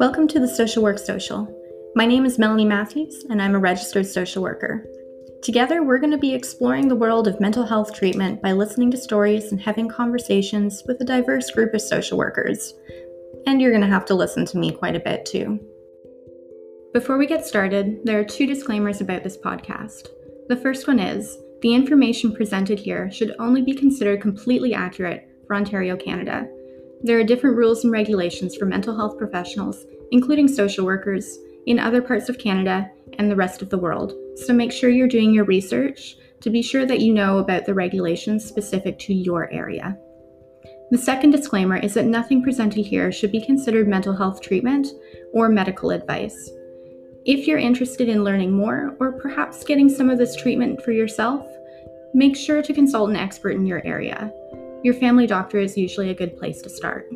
Welcome to the Social Work Social. My name is Melanie Matthews, and I'm a registered social worker. Together, we're going to be exploring the world of mental health treatment by listening to stories and having conversations with a diverse group of social workers. And you're going to have to listen to me quite a bit too. Before we get started, there are two disclaimers about this podcast. The first one is the information presented here should only be considered completely accurate for Ontario, Canada. There are different rules and regulations for mental health professionals, including social workers, in other parts of Canada and the rest of the world. So make sure you're doing your research to be sure that you know about the regulations specific to your area. The second disclaimer is that nothing presented here should be considered mental health treatment or medical advice. If you're interested in learning more or perhaps getting some of this treatment for yourself, make sure to consult an expert in your area. Your family doctor is usually a good place to start.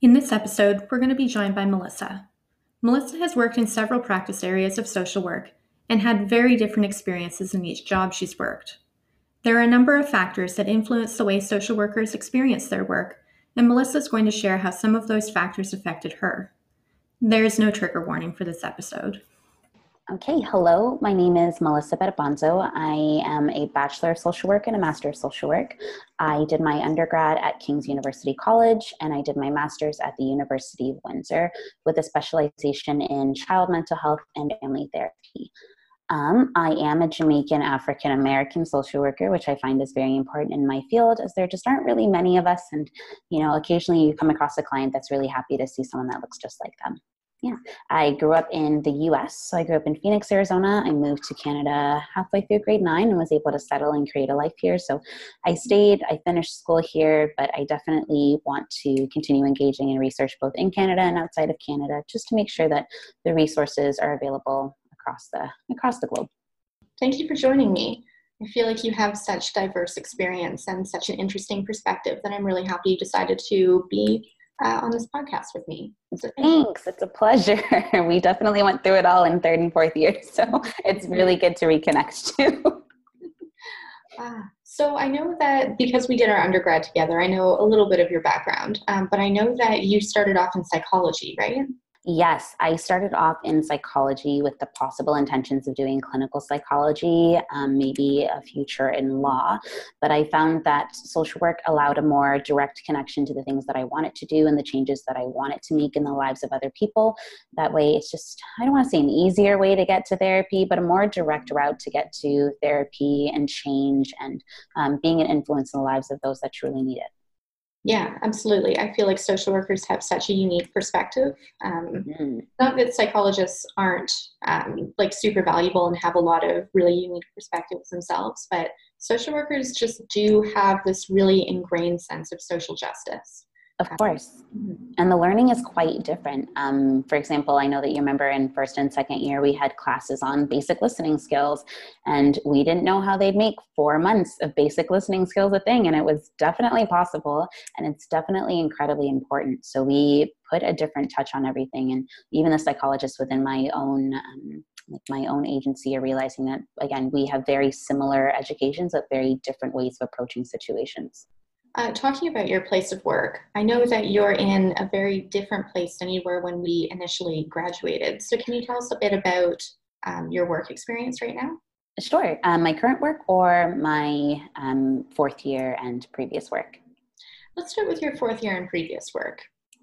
In this episode, we're going to be joined by Melissa. Melissa has worked in several practice areas of social work and had very different experiences in each job she's worked. There are a number of factors that influence the way social workers experience their work, and Melissa is going to share how some of those factors affected her. There is no trigger warning for this episode. Okay, hello. My name is Melissa Betabonzo. I am a Bachelor of Social Work and a Master of Social Work. I did my undergrad at King's University College and I did my master's at the University of Windsor with a specialization in child mental health and family therapy. Um, I am a Jamaican African American social worker, which I find is very important in my field, as there just aren't really many of us. And, you know, occasionally you come across a client that's really happy to see someone that looks just like them yeah, I grew up in the US. So I grew up in Phoenix, Arizona. I moved to Canada halfway through grade nine and was able to settle and create a life here. So I stayed, I finished school here, but I definitely want to continue engaging in research both in Canada and outside of Canada just to make sure that the resources are available across the across the globe. Thank you for joining me. I feel like you have such diverse experience and such an interesting perspective that I'm really happy you decided to be uh, on this podcast with me. So Thanks. It's a pleasure. we definitely went through it all in third and fourth year. So it's really good to reconnect too. uh, so I know that because we did our undergrad together, I know a little bit of your background, um, but I know that you started off in psychology, right? Yes, I started off in psychology with the possible intentions of doing clinical psychology, um, maybe a future in law. But I found that social work allowed a more direct connection to the things that I wanted to do and the changes that I wanted to make in the lives of other people. That way, it's just, I don't want to say an easier way to get to therapy, but a more direct route to get to therapy and change and um, being an influence in the lives of those that truly need it. Yeah, absolutely. I feel like social workers have such a unique perspective. Um, mm-hmm. Not that psychologists aren't um, like super valuable and have a lot of really unique perspectives themselves, but social workers just do have this really ingrained sense of social justice. Of course. And the learning is quite different. Um, for example, I know that you remember in first and second year, we had classes on basic listening skills, and we didn't know how they'd make four months of basic listening skills a thing. And it was definitely possible, and it's definitely incredibly important. So we put a different touch on everything. And even the psychologists within my own um, like my own agency are realizing that again we have very similar educations but very different ways of approaching situations uh, talking about your place of work, I know that you're in a very different place than you were when we initially graduated. So, can you tell us a bit about um, your work experience right now? Sure. Um, my current work or my um, fourth year and previous work? Let's start with your fourth year and previous work.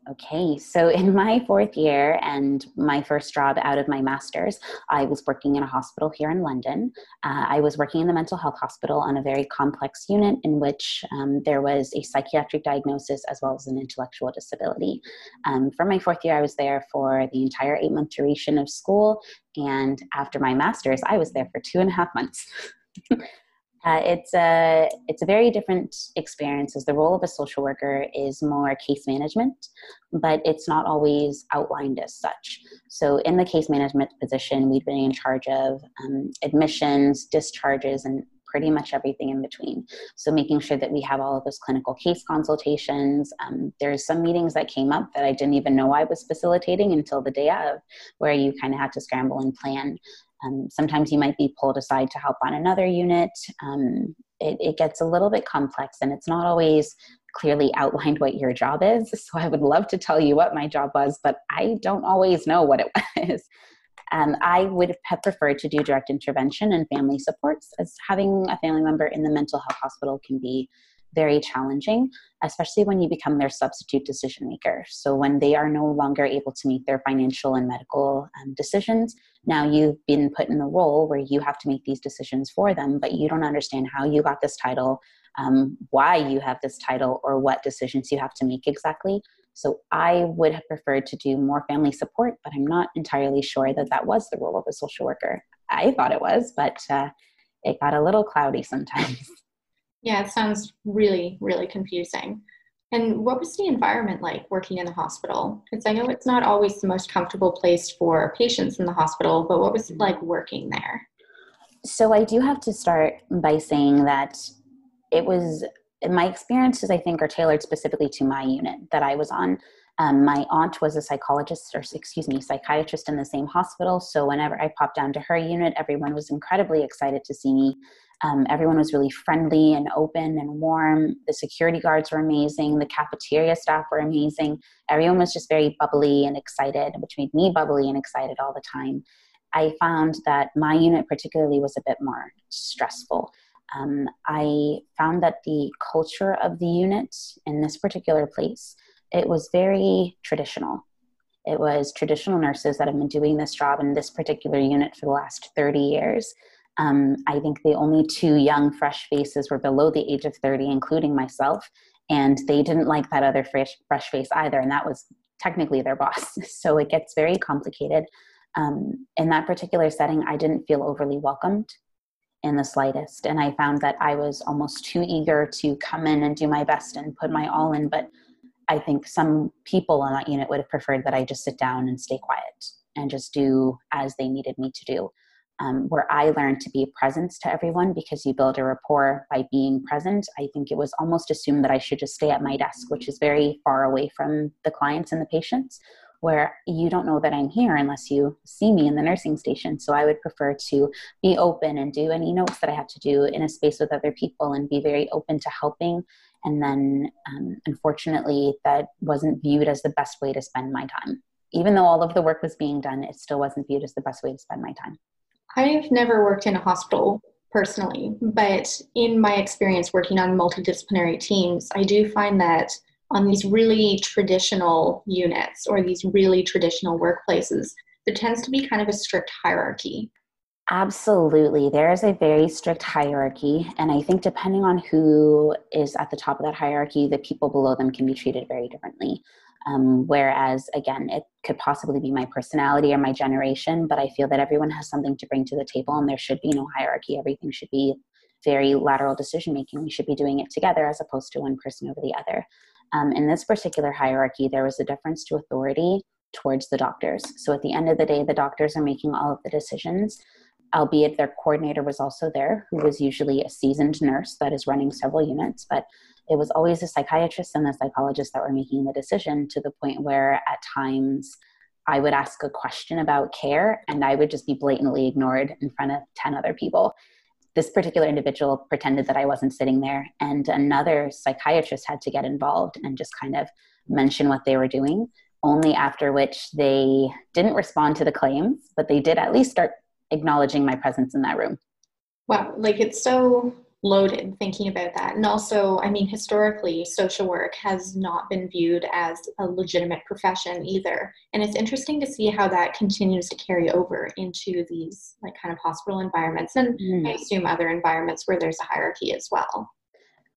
Okay, so in my fourth year and my first job out of my master's, I was working in a hospital here in London. Uh, I was working in the mental health hospital on a very complex unit in which um, there was a psychiatric diagnosis as well as an intellectual disability. Um, for my fourth year, I was there for the entire eight month duration of school. And after my master's, I was there for two and a half months. Uh, it's a it's a very different experience as the role of a social worker is more case management but it's not always outlined as such. So in the case management position we've been in charge of um, admissions discharges and pretty much everything in between. So making sure that we have all of those clinical case consultations. Um, there's some meetings that came up that i didn't even know i was facilitating until the day of where you kind of had to scramble and plan um, sometimes you might be pulled aside to help on another unit. Um, it, it, gets a little bit complex and it's not always clearly outlined what your job is. So I would love to tell you what my job was, but I don't always know what it was. Um, I would have preferred to do direct intervention and family supports, as having a family member in the mental health hospital can be very challenging, especially when you become their substitute decision maker. So, when they are no longer able to make their financial and medical um, decisions, now you've been put in a role where you have to make these decisions for them, but you don't understand how you got this title, um, why you have this title, or what decisions you have to make exactly. So, I would have preferred to do more family support, but I'm not entirely sure that that was the role of a social worker. I thought it was, but uh, it got a little cloudy sometimes. Yeah, it sounds really, really confusing. And what was the environment like working in the hospital? Because I know it's not always the most comfortable place for patients in the hospital, but what was it like working there? So I do have to start by saying that it was my experiences, I think, are tailored specifically to my unit that I was on. Um, my aunt was a psychologist, or excuse me, psychiatrist in the same hospital. So whenever I popped down to her unit, everyone was incredibly excited to see me. Um, everyone was really friendly and open and warm. The security guards were amazing. The cafeteria staff were amazing. Everyone was just very bubbly and excited, which made me bubbly and excited all the time. I found that my unit, particularly, was a bit more stressful. Um, I found that the culture of the unit in this particular place it was very traditional. It was traditional nurses that have been doing this job in this particular unit for the last 30 years. Um, I think the only two young, fresh faces were below the age of 30, including myself, and they didn't like that other fresh, fresh face either, and that was technically their boss. So it gets very complicated. Um, in that particular setting, I didn't feel overly welcomed in the slightest, and I found that I was almost too eager to come in and do my best and put my all in. But I think some people on that unit would have preferred that I just sit down and stay quiet and just do as they needed me to do um, where I learned to be presence to everyone because you build a rapport by being present. I think it was almost assumed that I should just stay at my desk, which is very far away from the clients and the patients, where you don't know that I'm here unless you see me in the nursing station. So I would prefer to be open and do any notes that I have to do in a space with other people and be very open to helping. And then, um, unfortunately, that wasn't viewed as the best way to spend my time. Even though all of the work was being done, it still wasn't viewed as the best way to spend my time. I've never worked in a hospital personally, but in my experience working on multidisciplinary teams, I do find that on these really traditional units or these really traditional workplaces, there tends to be kind of a strict hierarchy. Absolutely. There is a very strict hierarchy. And I think depending on who is at the top of that hierarchy, the people below them can be treated very differently. Um, whereas, again, it could possibly be my personality or my generation, but I feel that everyone has something to bring to the table and there should be no hierarchy. Everything should be very lateral decision making. We should be doing it together as opposed to one person over the other. Um, in this particular hierarchy, there was a difference to authority towards the doctors. So at the end of the day, the doctors are making all of the decisions, albeit their coordinator was also there, who was usually a seasoned nurse that is running several units. But it was always the psychiatrist and the psychologist that were making the decision to the point where at times I would ask a question about care and I would just be blatantly ignored in front of 10 other people. This particular individual pretended that I wasn't sitting there, and another psychiatrist had to get involved and just kind of mention what they were doing. Only after which they didn't respond to the claims, but they did at least start acknowledging my presence in that room. Wow, like it's so loaded thinking about that. And also, I mean, historically, social work has not been viewed as a legitimate profession either. And it's interesting to see how that continues to carry over into these like kind of hospital environments and mm. I assume other environments where there's a hierarchy as well.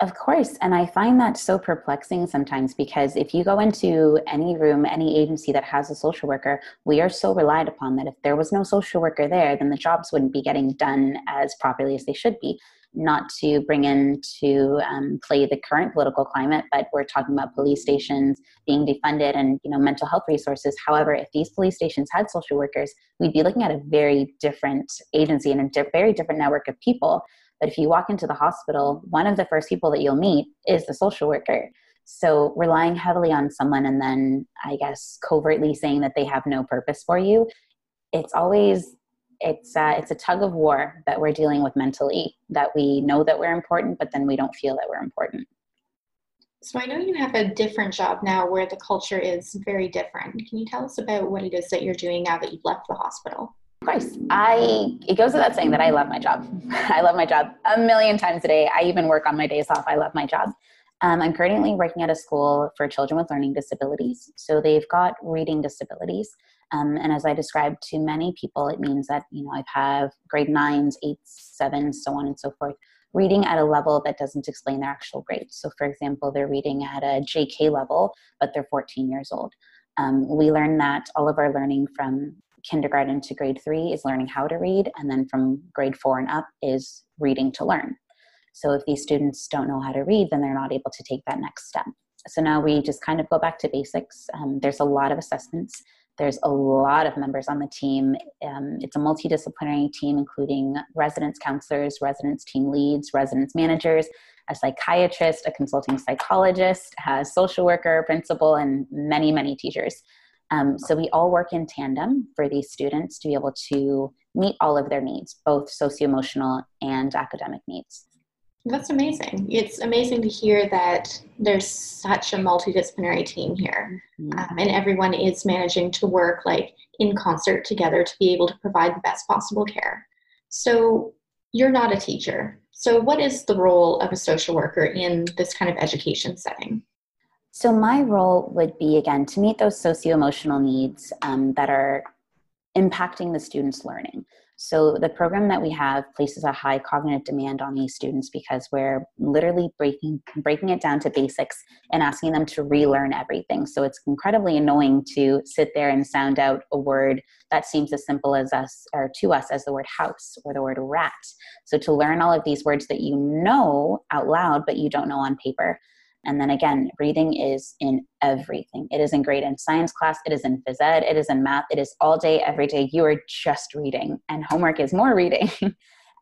Of course. And I find that so perplexing sometimes because if you go into any room, any agency that has a social worker, we are so relied upon that if there was no social worker there, then the jobs wouldn't be getting done as properly as they should be not to bring in to um, play the current political climate, but we're talking about police stations being defunded and you know mental health resources. However, if these police stations had social workers, we'd be looking at a very different agency and a di- very different network of people. But if you walk into the hospital, one of the first people that you'll meet is the social worker. So relying heavily on someone and then I guess covertly saying that they have no purpose for you, it's always it's uh, it's a tug of war that we're dealing with mentally that we know that we're important but then we don't feel that we're important So I know you have a different job now where the culture is very different. Can you tell us about what it is that you're doing now that you've left the hospital? Of course. I it goes without saying that I love my job. I love my job a million times a day. I even work on my days off. I love my job. Um, I'm currently working at a school for children with learning disabilities. So they've got reading disabilities. Um, and as I described to many people, it means that, you know, I've have grade nines, eights, sevens, so on and so forth, reading at a level that doesn't explain their actual grades. So for example, they're reading at a JK level, but they're 14 years old. Um, we learn that all of our learning from kindergarten to grade three is learning how to read, and then from grade four and up is reading to learn. So if these students don't know how to read, then they're not able to take that next step. So now we just kind of go back to basics. Um, there's a lot of assessments. There's a lot of members on the team. Um, it's a multidisciplinary team, including residence counselors, residence team leads, residence managers, a psychiatrist, a consulting psychologist, a social worker, principal, and many, many teachers. Um, so we all work in tandem for these students to be able to meet all of their needs, both socio-emotional and academic needs. That's amazing. It's amazing to hear that there's such a multidisciplinary team here, mm-hmm. um, and everyone is managing to work like in concert together to be able to provide the best possible care. So, you're not a teacher. So, what is the role of a social worker in this kind of education setting? So, my role would be again to meet those socio emotional needs um, that are impacting the student's learning. So the program that we have places a high cognitive demand on these students because we're literally breaking breaking it down to basics and asking them to relearn everything. So it's incredibly annoying to sit there and sound out a word that seems as simple as us or to us as the word house or the word rat. So to learn all of these words that you know out loud but you don't know on paper and then again, reading is in everything. It is in grade and science class, it is in phys ed, it is in math, it is all day, every day. You are just reading, and homework is more reading.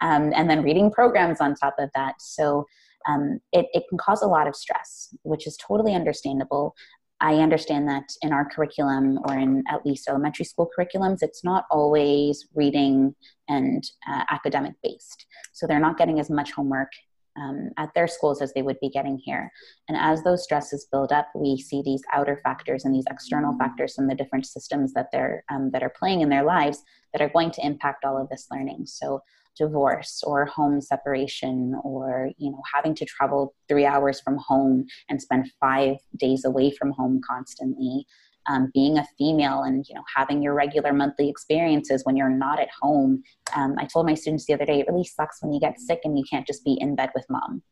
um, and then reading programs on top of that. So um, it, it can cause a lot of stress, which is totally understandable. I understand that in our curriculum, or in at least elementary school curriculums, it's not always reading and uh, academic based. So they're not getting as much homework um, at their schools as they would be getting here. And as those stresses build up, we see these outer factors and these external factors from the different systems that they're um, that are playing in their lives that are going to impact all of this learning. So divorce or home separation or you know having to travel three hours from home and spend five days away from home constantly um, being a female and you know having your regular monthly experiences when you're not at home. Um, i told my students the other day it really sucks when you get sick and you can't just be in bed with mom.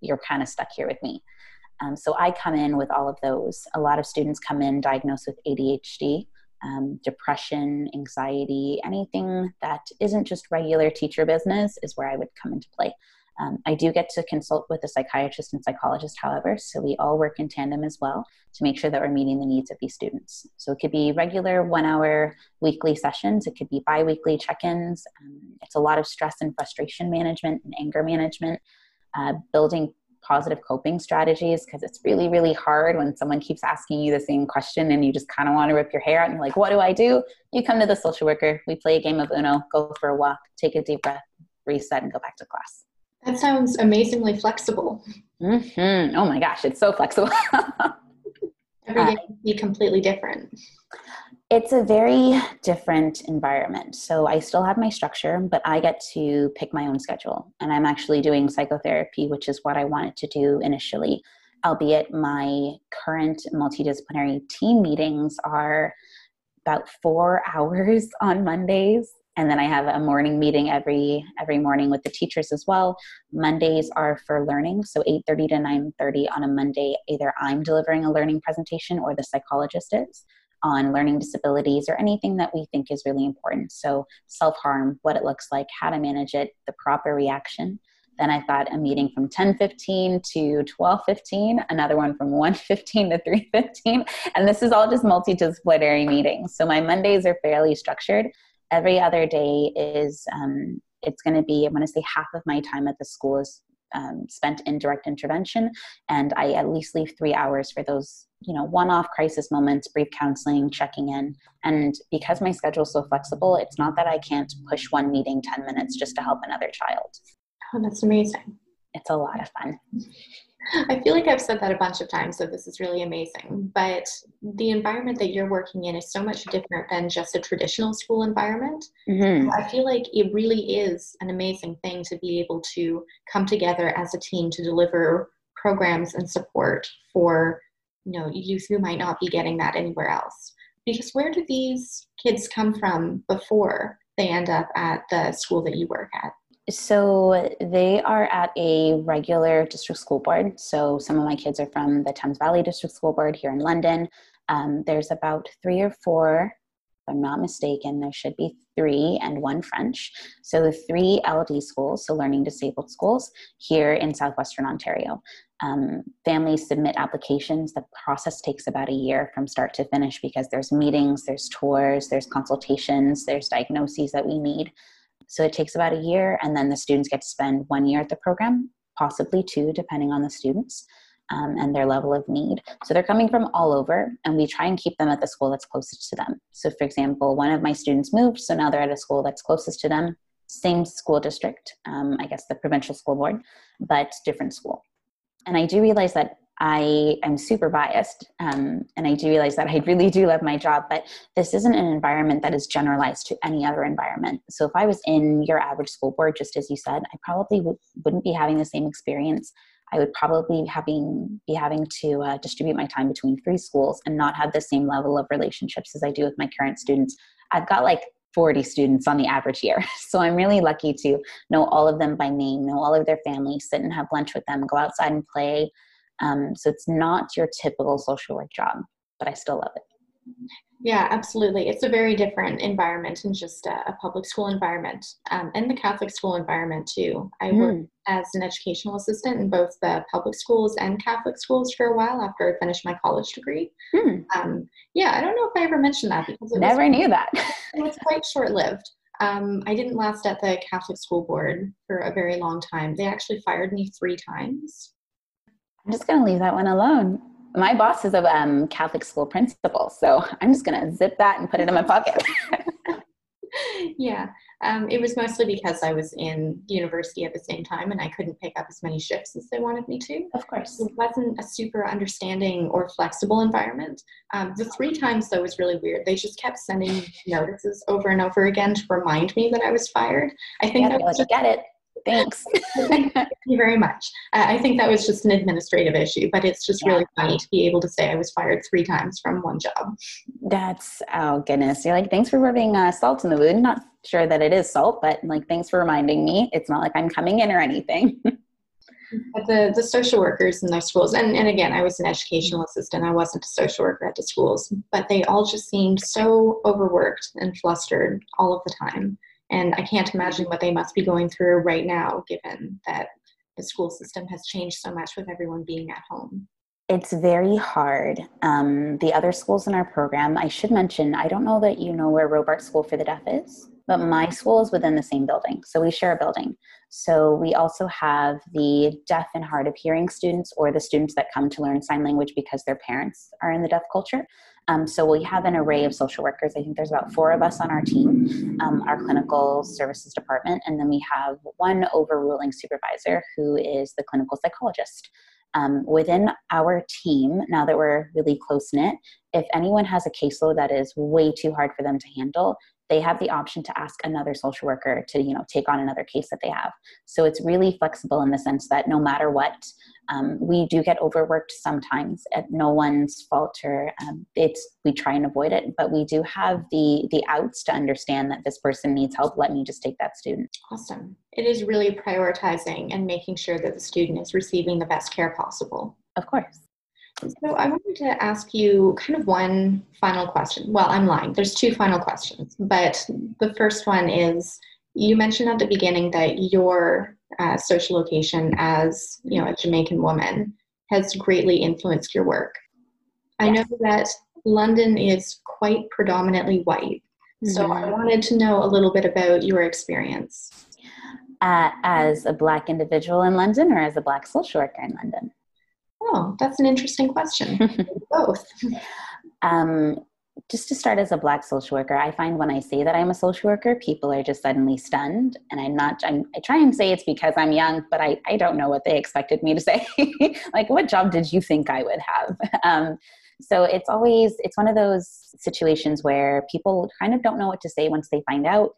You're kind of stuck here with me. Um, so i come in with all of those. A lot of students come in diagnosed with adhd um, depression, anxiety, anything that isn't just regular teacher business is where I would come into play. Um, I do get to consult with a psychiatrist and psychologist, however, so we all work in tandem as well to make sure that we're meeting the needs of these students. So it could be regular one hour weekly sessions, it could be bi weekly check ins. Um, it's a lot of stress and frustration management and anger management, uh, building positive coping strategies because it's really, really hard when someone keeps asking you the same question and you just kind of want to rip your hair out and you're like, what do I do? You come to the social worker, we play a game of Uno, go for a walk, take a deep breath, reset, and go back to class. That sounds amazingly flexible. Mm-hmm. Oh my gosh, it's so flexible. Every day can be completely different. It's a very different environment. So I still have my structure, but I get to pick my own schedule. And I'm actually doing psychotherapy, which is what I wanted to do initially. Albeit my current multidisciplinary team meetings are about four hours on Mondays and then i have a morning meeting every every morning with the teachers as well. Mondays are for learning so 8.30 to 9.30 on a monday either i'm delivering a learning presentation or the psychologist is on learning disabilities or anything that we think is really important. So self-harm what it looks like how to manage it the proper reaction. Then I've got a meeting from 10:15 to 12:15, another one from 1:15 to 3:15, and this is all just multidisciplinary meetings. So my Mondays are fairly structured every other day is um, it's going to be i'm going to say half of my time at the school is um, spent in direct intervention. And i at least leave three hours for those you know one-off crisis moments brief counseling checking in. And because my schedule is so flexible it's not that i can't push one meeting 10 minutes just to help another child. Oh that's amazing. It's a lot of fun I feel like I've said that a bunch of times, so this is really amazing. But the environment that you're working in is so much different than just a traditional school environment. Mm-hmm. I feel like it really is an amazing thing to be able to come together as a team to deliver programs and support for you know youth who might not be getting that anywhere else. Because where do these kids come from before they end up at the school that you work at? So they are at a regular district school board. So some of my kids are from the Thames Valley District School Board here in London. Um, there's about three or four, if I'm not mistaken, there should be three and one French. So the three LD schools, so learning disabled schools here in southwestern Ontario. Um, families submit applications. The process takes about a year from start to finish because there's meetings, there's tours, there's consultations, there's diagnoses that we need. So it takes about a year, and then the students get to spend one year at the program, possibly two, depending on the students. Um, and their level of need. So they're coming from all over, and we try and keep them at the school that's closest to them. So, for example, one of my students moved, so now they're at a school that's closest to them, same school district, um, I guess the provincial school board, but different school. And I do realize that I am super biased, um, and I do realize that I really do love my job, but this isn't an environment that is generalized to any other environment. So if I was in your average school board, just as you said, I probably w- wouldn't be having the same experience. I would probably having be having to uh, distribute my time between three schools and not have the same level of relationships as I do with my current students. I've got like 40 students on the average year. So I'm really lucky to know all of them by name, know all of their families, sit and have lunch with them, go outside and play, um, so it's not your typical social work job, but I still love it. Yeah, absolutely. It's a very different environment than just a, a public school environment um, and the Catholic school environment too. I mm. worked as an educational assistant in both the public schools and Catholic schools for a while after I finished my college degree. Mm. Um, yeah, I don't know if I ever mentioned that because never knew that. it was quite short lived. Um, I didn't last at the Catholic school board for a very long time. They actually fired me three times I'm just going to leave that one alone. My boss is a um, Catholic school principal, so I'm just going to zip that and put it in my pocket. yeah, um, it was mostly because I was in university at the same time and I couldn't pick up as many shifts as they wanted me to. Of course. It wasn't a super understanding or flexible environment. Um, the three times, though, was really weird. They just kept sending notices over and over again to remind me that I was fired. I think yeah, that was just, get it. Thanks. Thank you very much. I think that was just an administrative issue, but it's just yeah. really funny to be able to say I was fired three times from one job. That's, oh goodness. You're like, thanks for rubbing uh, salt in the wound. Not sure that it is salt, but like, thanks for reminding me. It's not like I'm coming in or anything. the, the social workers in those schools, and, and again, I was an educational assistant. I wasn't a social worker at the schools, but they all just seemed so overworked and flustered all of the time. And I can't imagine what they must be going through right now, given that the school system has changed so much with everyone being at home. It's very hard. Um, the other schools in our program, I should mention, I don't know that you know where Robarts School for the Deaf is, but my school is within the same building. So we share a building. So we also have the deaf and hard of hearing students or the students that come to learn sign language because their parents are in the deaf culture. Um, so we have an array of social workers. I think there's about four of us on our team, um, our clinical services department, and then we have one overruling supervisor who is the clinical psychologist. Um, within our team, now that we're really close knit, if anyone has a caseload that is way too hard for them to handle, they have the option to ask another social worker to you know take on another case that they have. So it's really flexible in the sense that no matter what um, we do get overworked sometimes at no one's fault or um, it's we try and avoid it but we do have the the outs to understand that this person needs help. Let me just take that student. Awesome. It is really prioritizing and making sure that the student is receiving the best care possible. Of course so I wanted to ask you kind of one final question. Well, I'm lying. There's two final questions, but the first one is you mentioned at the beginning that your uh, social location as you know a Jamaican woman has greatly influenced your work. I know that London is quite predominantly white, mm-hmm. so I mm-hmm. wanted to know a little bit about your experience. Uh, as a black individual in London or as a black social worker in London? Oh, that's an interesting question. Both. Um, just to start as a black social worker i find when i say that i'm a social worker people are just suddenly stunned. And i'm not I'm, i try and say it's because i'm young but I, I don't know what they expected me to say. Like what job did you think i would have? Um, so it's always it's one of those situations where people kind of don't know what to say once they find out.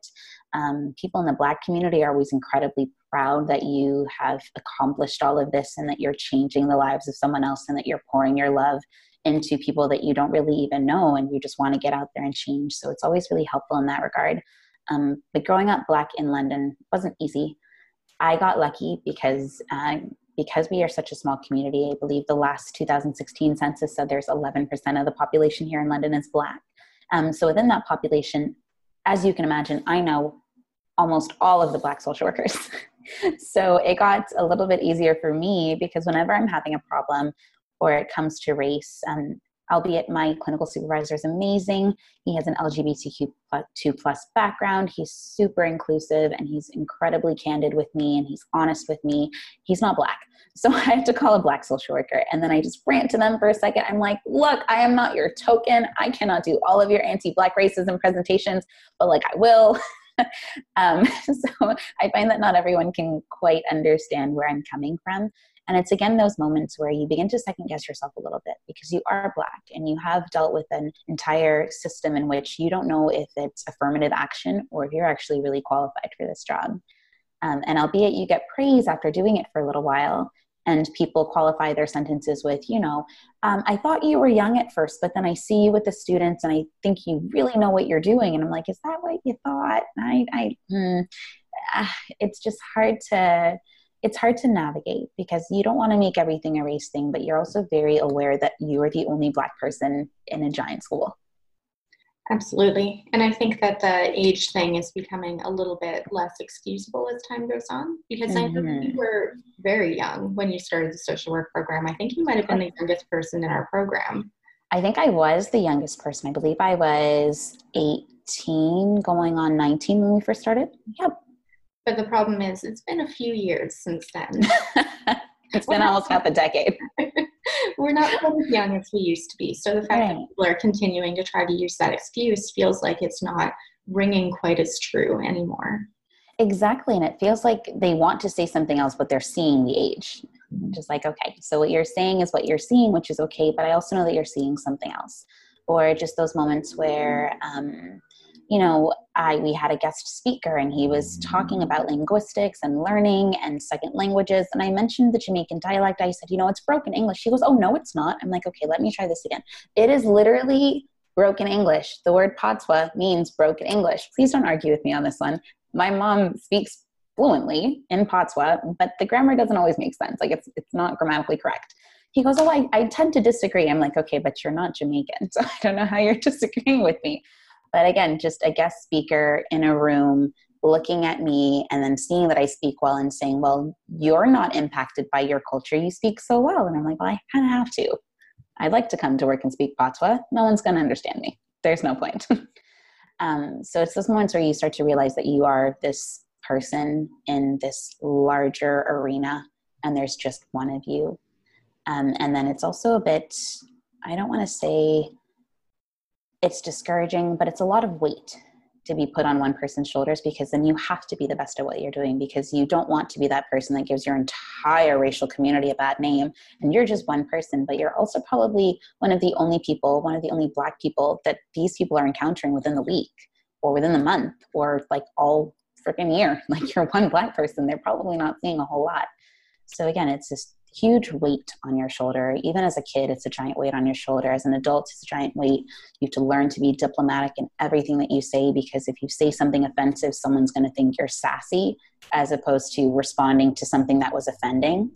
Um, people in the black community are always incredibly proud that you have accomplished all of this and that you're changing the lives of someone else and that you're pouring your love into people that you don't really even know and you just want to get out there and change. So it's always really helpful in that regard. Um, but growing up black in London wasn't easy. I got lucky because uh, because we are such a small community. I believe the last 2016 census said there's 11% of the population here in London is black. Um, so within that population, as you can imagine, I know almost all of the black social workers. so it got a little bit easier for me because whenever I'm having a problem or it comes to race. Um, albeit my clinical supervisor is amazing. He has an LGBTQ2 plus background. He's super inclusive and he's incredibly candid with me and he's honest with me. He's not black. So I have to call a black social worker. And then I just rant to them for a second. I'm like, look, I am not your token. I cannot do all of your anti-black racism presentations, but like I will. um, so I find that not everyone can quite understand where I'm coming from. And it's again those moments where you begin to second guess yourself a little bit because you are Black and you have dealt with an entire system in which you don't know if it's affirmative action or if you're actually really qualified for this job. Um, and albeit you get praise after doing it for a little while, and people qualify their sentences with, you know, um, I thought you were young at first, but then I see you with the students and I think you really know what you're doing. And I'm like, is that what you thought? I, I, hmm. uh, it's just hard to it's hard to navigate because you don't want to make everything a race thing, but you're also very aware that you are the only black person in a giant school. Absolutely. And I think that the age thing is becoming a little bit less excusable as time goes on because mm-hmm. I know you mm-hmm. were very young when you started the social work program. I think you might have been the youngest person in our program. I think I was the youngest person. I believe I was 18 going on 19 when we first started. Yep. But the problem is, it's been a few years since then. it's been almost half a decade. We're not quite as young as we used to be. So the fact right. that people are continuing to try to use that excuse feels like it's not ringing quite as true anymore. Exactly. And it feels like they want to say something else, but they're seeing the age. Just like, okay, so what you're saying is what you're seeing, which is okay, but I also know that you're seeing something else. Or just those moments where, um, you know, I we had a guest speaker and he was talking about linguistics and learning and second languages. And I mentioned the Jamaican dialect. I said, you know, it's broken English. She goes, oh no, it's not. I'm like, okay, let me try this again. It is literally broken English. The word patois means broken English. Please don't argue with me on this one. My mom speaks fluently in patois, but the grammar doesn't always make sense. Like it's it's not grammatically correct. He goes, Oh, I, I tend to disagree. I'm like, okay, but you're not Jamaican. So I don't know how you're disagreeing with me. But again, just a guest speaker in a room looking at me and then seeing that I speak well and saying, Well, you're not impacted by your culture. You speak so well. And I'm like, Well, I kind of have to. I'd like to come to work and speak Patois. No one's going to understand me. There's no point. um, so it's those moments where you start to realize that you are this person in this larger arena and there's just one of you. Um, and then it's also a bit, I don't want to say it's discouraging, but it's a lot of weight to be put on one person's shoulders because then you have to be the best at what you're doing because you don't want to be that person that gives your entire racial community a bad name and you're just one person but you're also probably one of the only people one of the only black people that these people are encountering within the week or within the month or like all freaking year. Like you're one black person. They're probably not seeing a whole lot. So again it's just huge weight on your shoulder. Even as a kid, it's a giant weight on your shoulder. As an adult, it's a giant weight. You have to learn to be diplomatic in everything that you say because if you say something offensive, someone's going to think you're sassy as opposed to responding to something that was offending.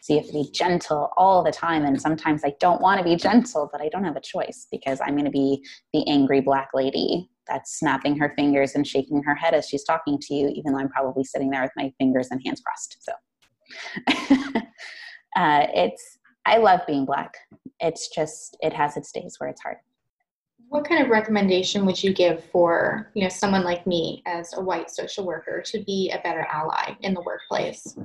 So you have to be gentle all the time. And sometimes I don't want to be gentle, but I don't have a choice because I'm going to be the angry black lady that's snapping her fingers and shaking her head as she's talking to you, even though I'm probably sitting there with my fingers and hands crossed. So uh, it's I love being black. It's just it has its days where it's hard. What kind of recommendation would you give for you know someone like me as a white social worker to be a better ally in the workplace?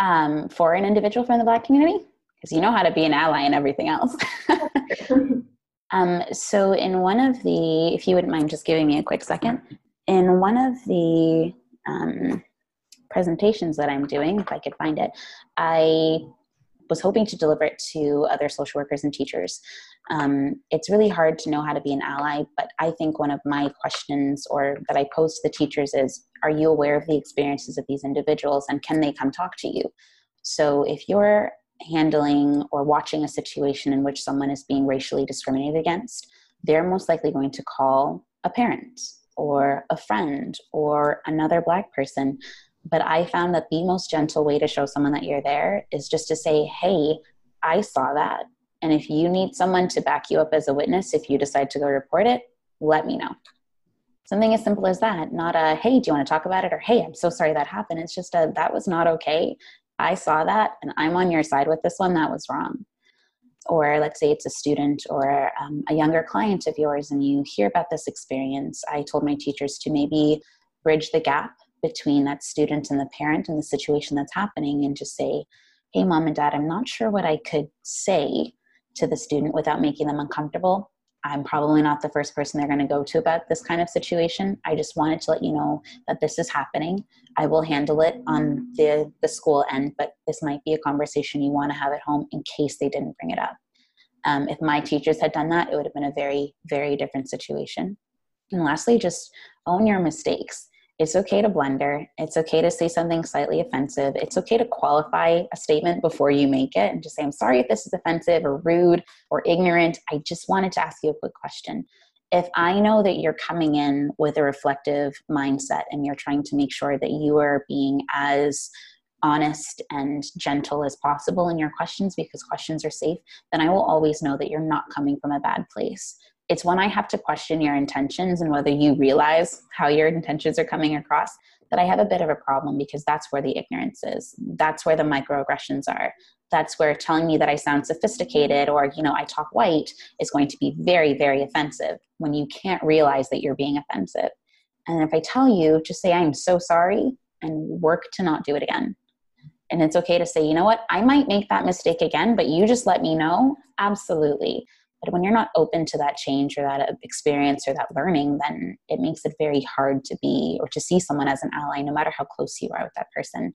Um, for an individual from the black community, because you know how to be an ally in everything else. Um, so, in one of the, if you wouldn't mind just giving me a quick second, in one of the um, presentations that I'm doing, if I could find it, I was hoping to deliver it to other social workers and teachers. Um, it's really hard to know how to be an ally, but I think one of my questions or that I pose to the teachers is Are you aware of the experiences of these individuals and can they come talk to you? So if you're handling or watching a situation in which someone is being racially discriminated against, they're most likely going to call a parent or a friend or another black person but I found that the most gentle way to show someone that you're there is just to say, hey, I saw that. And if you need someone to back you up as a witness, if you decide to go report it, let me know. Something as simple as that, not a, hey, do you want to talk about it? Or, hey, I'm so sorry that happened. It's just a, that was not okay. I saw that and I'm on your side with this one. That was wrong. Or let's say it's a student or um, a younger client of yours and you hear about this experience. I told my teachers to maybe bridge the gap between that student and the parent and the situation that's happening and just say, hey, mom and dad, I'm not sure what I could say to the student without making them uncomfortable. I'm probably not the first person they're going to go to about this kind of situation. I just wanted to let you know that this is happening. I will handle it on the, the school end, but this might be a conversation you want to have at home in case they didn't bring it up. Um, if my teachers had done that, it would have been a very, very different situation. And lastly, just own your mistakes. It's okay to blunder. It's okay to say something slightly offensive. It's okay to qualify a statement before you make it and just say, I'm sorry if this is offensive or rude or ignorant. I just wanted to ask you a quick question. If I know that you're coming in with a reflective mindset and you're trying to make sure that you are being as honest and gentle as possible in your questions because questions are safe, then I will always know that you're not coming from a bad place it's when I have to question your intentions and whether you realize how your intentions are coming across that I have a bit of a problem because that's where the ignorance is. That's where the microaggressions are. That's where telling me that I sound sophisticated or, you know, I talk white is going to be very, very offensive when you can't realize that you're being offensive. And if I tell you, just say, I'm so sorry and work to not do it again. And it's okay to say, you know what, I might make that mistake again, but you just let me know. Absolutely. But when you're not open to that change or that uh, experience or that learning, then it makes it very hard to be or to see someone as an ally, no matter how close you are with that person.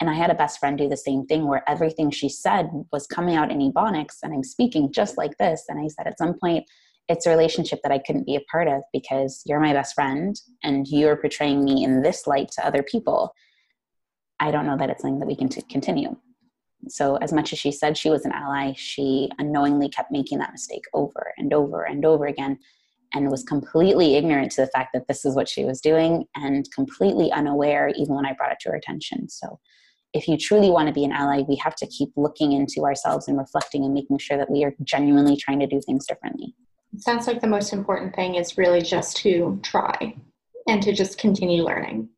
And I had a best friend do the same thing where everything she said was coming out in Ebonics, and I'm speaking just like this. And I said, at some point, it's a relationship that I couldn't be a part of because you're my best friend and you're portraying me in this light to other people. I don't know that it's something that we can t- continue. So, as much as she said she was an ally, she unknowingly kept making that mistake over and over and over again and was completely ignorant to the fact that this is what she was doing and completely unaware even when I brought it to her attention. So, if you truly want to be an ally, we have to keep looking into ourselves and reflecting and making sure that we are genuinely trying to do things differently. Sounds like the most important thing is really just to try and to just continue learning.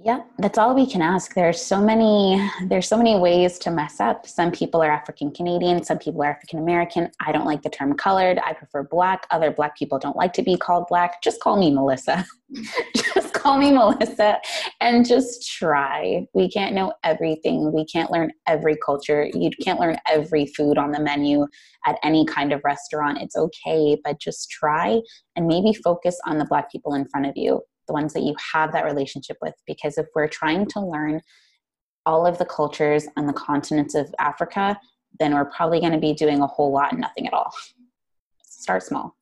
Yeah, that's all we can ask. There's so many there's so many ways to mess up. Some people are African Canadian, some people are African American. I don't like the term colored. I prefer black. Other black people don't like to be called black. Just call me Melissa. just call me Melissa and just try. We can't know everything. We can't learn every culture. You can't learn every food on the menu at any kind of restaurant. It's okay, but just try and maybe focus on the black people in front of you the ones that you have that relationship with. Because if we're trying to learn all of the cultures and the continents of Africa, then we're probably going to be doing a whole lot and nothing at all. Start small.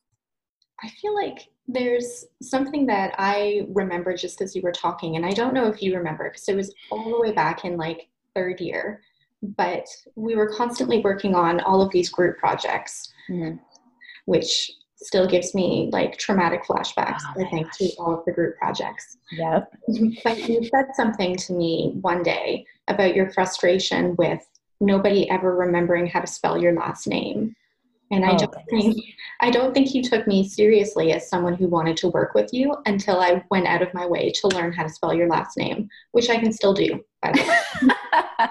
I feel like there's something that I remember just as you were talking, and I don't know if you remember because it was all the way back in like third year, but we were constantly working on all of these group projects, mm-hmm. which still gives me like traumatic flashbacks, oh I think, gosh. to all of the group projects. Yep. But you said something to me one day about your frustration with nobody ever remembering how to spell your last name. And I oh, don't think I don't think you took me seriously as someone who wanted to work with you until I went out of my way to learn how to spell your last name, which I can still do, by the way.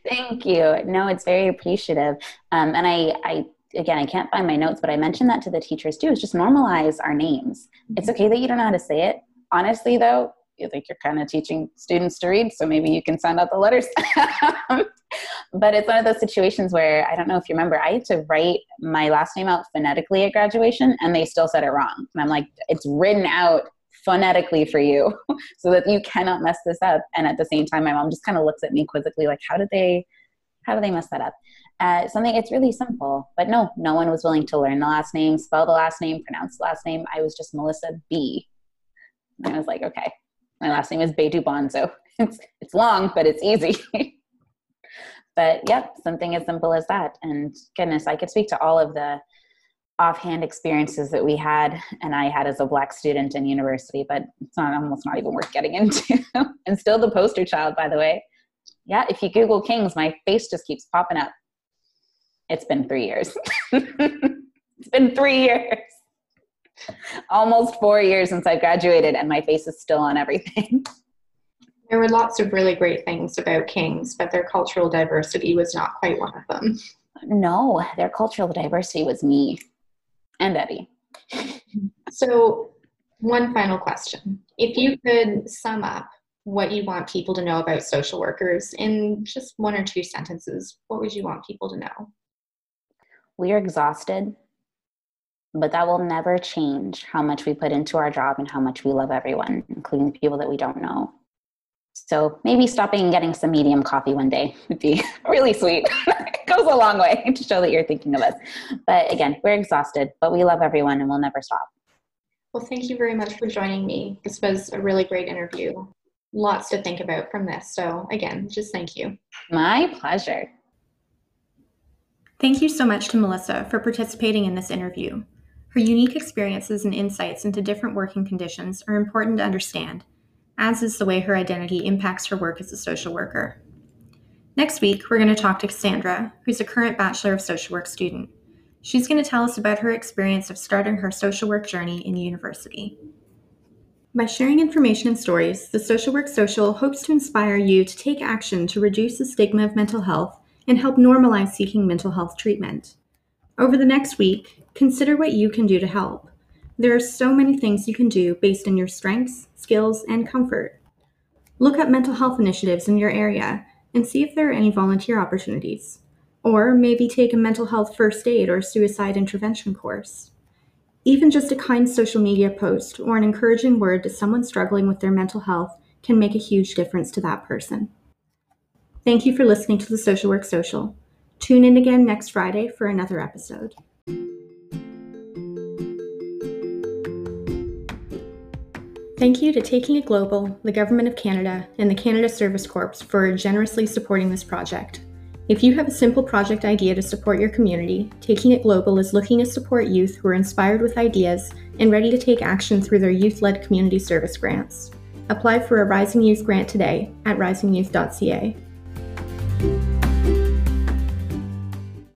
Thank you. No, it's very appreciative. Um, and I, I again, I can't find my notes, but I mentioned that to the teachers too, is just normalize our names. It's mm-hmm. okay that you don't know how to say it. Honestly, though, you think you're kind of teaching students to read, so maybe you can send out the letters. but it's one of those situations where I don't know if you remember, I had to write my last name out phonetically at graduation, and they still said it wrong. And I'm like, it's written out phonetically for you so that you cannot mess this up. And at the same time, my mom just kind of looks at me quizzically, like, how did they, how do they mess that up? Uh, something it's really simple, but no, no one was willing to learn the last name, spell the last name, pronounce the last name. I was just Melissa B. And I was like, okay, my last name is Beidubon, so it's it's long, but it's easy. but yep, something as simple as that. And goodness, I could speak to all of the offhand experiences that we had and I had as a black student in university, but it's not almost not even worth getting into. and still the poster child, by the way. Yeah, if you Google Kings, my face just keeps popping up. It's been three years. it's been three years. Almost four years since I graduated, and my face is still on everything. There were lots of really great things about Kings, but their cultural diversity was not quite one of them. No, their cultural diversity was me and Eddie. So, one final question. If you could sum up what you want people to know about social workers in just one or two sentences, what would you want people to know? We are exhausted, but that will never change how much we put into our job and how much we love everyone, including the people that we don't know. So maybe stopping and getting some medium coffee one day would be really sweet. it goes a long way to show that you're thinking of us. But again, we're exhausted, but we love everyone and we'll never stop. Well, thank you very much for joining me. This was a really great interview. Lots to think about from this. So, again, just thank you. My pleasure. Thank you so much to Melissa for participating in this interview. Her unique experiences and insights into different working conditions are important to understand as is the way her identity impacts her work as a social worker. Next week, we're going to talk to Cassandra, who's a current Bachelor of Social Work student. She's going to tell us about her experience of starting her social work journey in university. By sharing information and stories, the Social Work Social hopes to inspire you to take action to reduce the stigma of mental health and help normalize seeking mental health treatment. Over the next week, consider what you can do to help. There are so many things you can do based on your strengths, skills, and comfort. Look up mental health initiatives in your area and see if there are any volunteer opportunities. Or maybe take a mental health first aid or suicide intervention course. Even just a kind social media post or an encouraging word to someone struggling with their mental health can make a huge difference to that person. Thank you for listening to the Social Work Social. Tune in again next Friday for another episode. Thank you to TakingITGlobal, the Government of Canada, and the Canada Service Corps for generously supporting this project. If you have a simple project idea to support your community, TakingITGlobal is looking to support youth who are inspired with ideas and ready to take action through their youth led community service grants. Apply for a Rising Youth grant today at risingyouth.ca.